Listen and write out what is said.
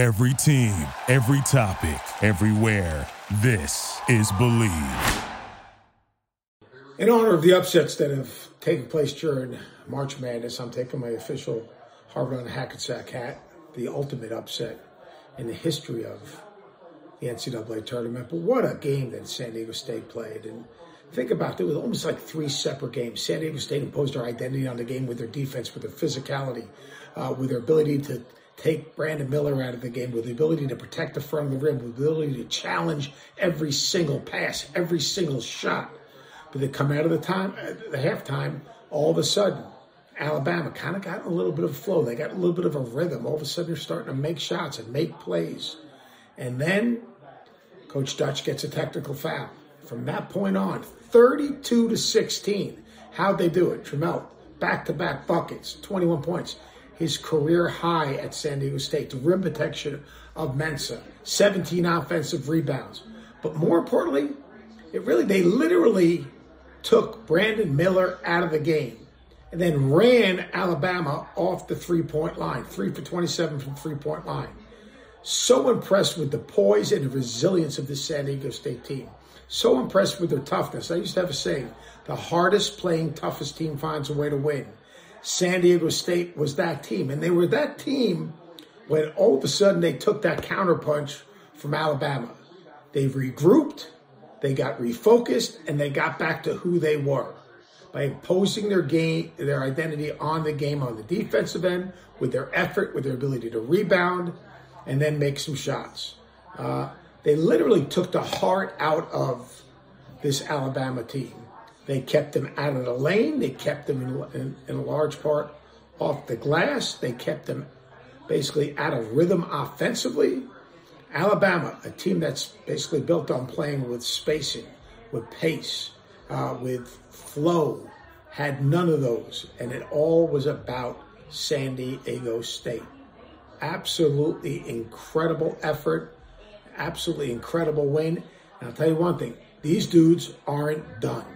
Every team, every topic, everywhere. This is Believe. In honor of the upsets that have taken place during March Madness, I'm taking my official Harvard on Hackensack hat, the ultimate upset in the history of the NCAA tournament. But what a game that San Diego State played. And think about it, it was almost like three separate games. San Diego State imposed their identity on the game with their defense, with their physicality, uh, with their ability to take Brandon Miller out of the game, with the ability to protect the front of the rim, with the ability to challenge every single pass, every single shot. But they come out of the time, uh, the halftime, all of a sudden, Alabama kind of got a little bit of flow. They got a little bit of a rhythm. All of a sudden, they're starting to make shots and make plays. And then Coach Dutch gets a technical foul. From that point on, 32 to 16. How'd they do it? Trammell, back to back buckets, 21 points. His career high at San Diego State. The rim protection of Mensah, 17 offensive rebounds. But more importantly, it really, they literally took Brandon Miller out of the game and then ran Alabama off the three point line, three for 27 from three point line. So impressed with the poise and the resilience of this San Diego State team. So impressed with their toughness. I used to have a saying the hardest playing, toughest team finds a way to win. San Diego State was that team. And they were that team when all of a sudden they took that counterpunch from Alabama. They regrouped, they got refocused, and they got back to who they were by imposing their game, their identity on the game on the defensive end with their effort, with their ability to rebound, and then make some shots. Uh, they literally took the heart out of this Alabama team. They kept them out of the lane. They kept them in, in, in a large part off the glass. They kept them basically out of rhythm offensively. Alabama, a team that's basically built on playing with spacing, with pace, uh, with flow, had none of those. And it all was about San Diego State. Absolutely incredible effort, absolutely incredible win. And I'll tell you one thing these dudes aren't done.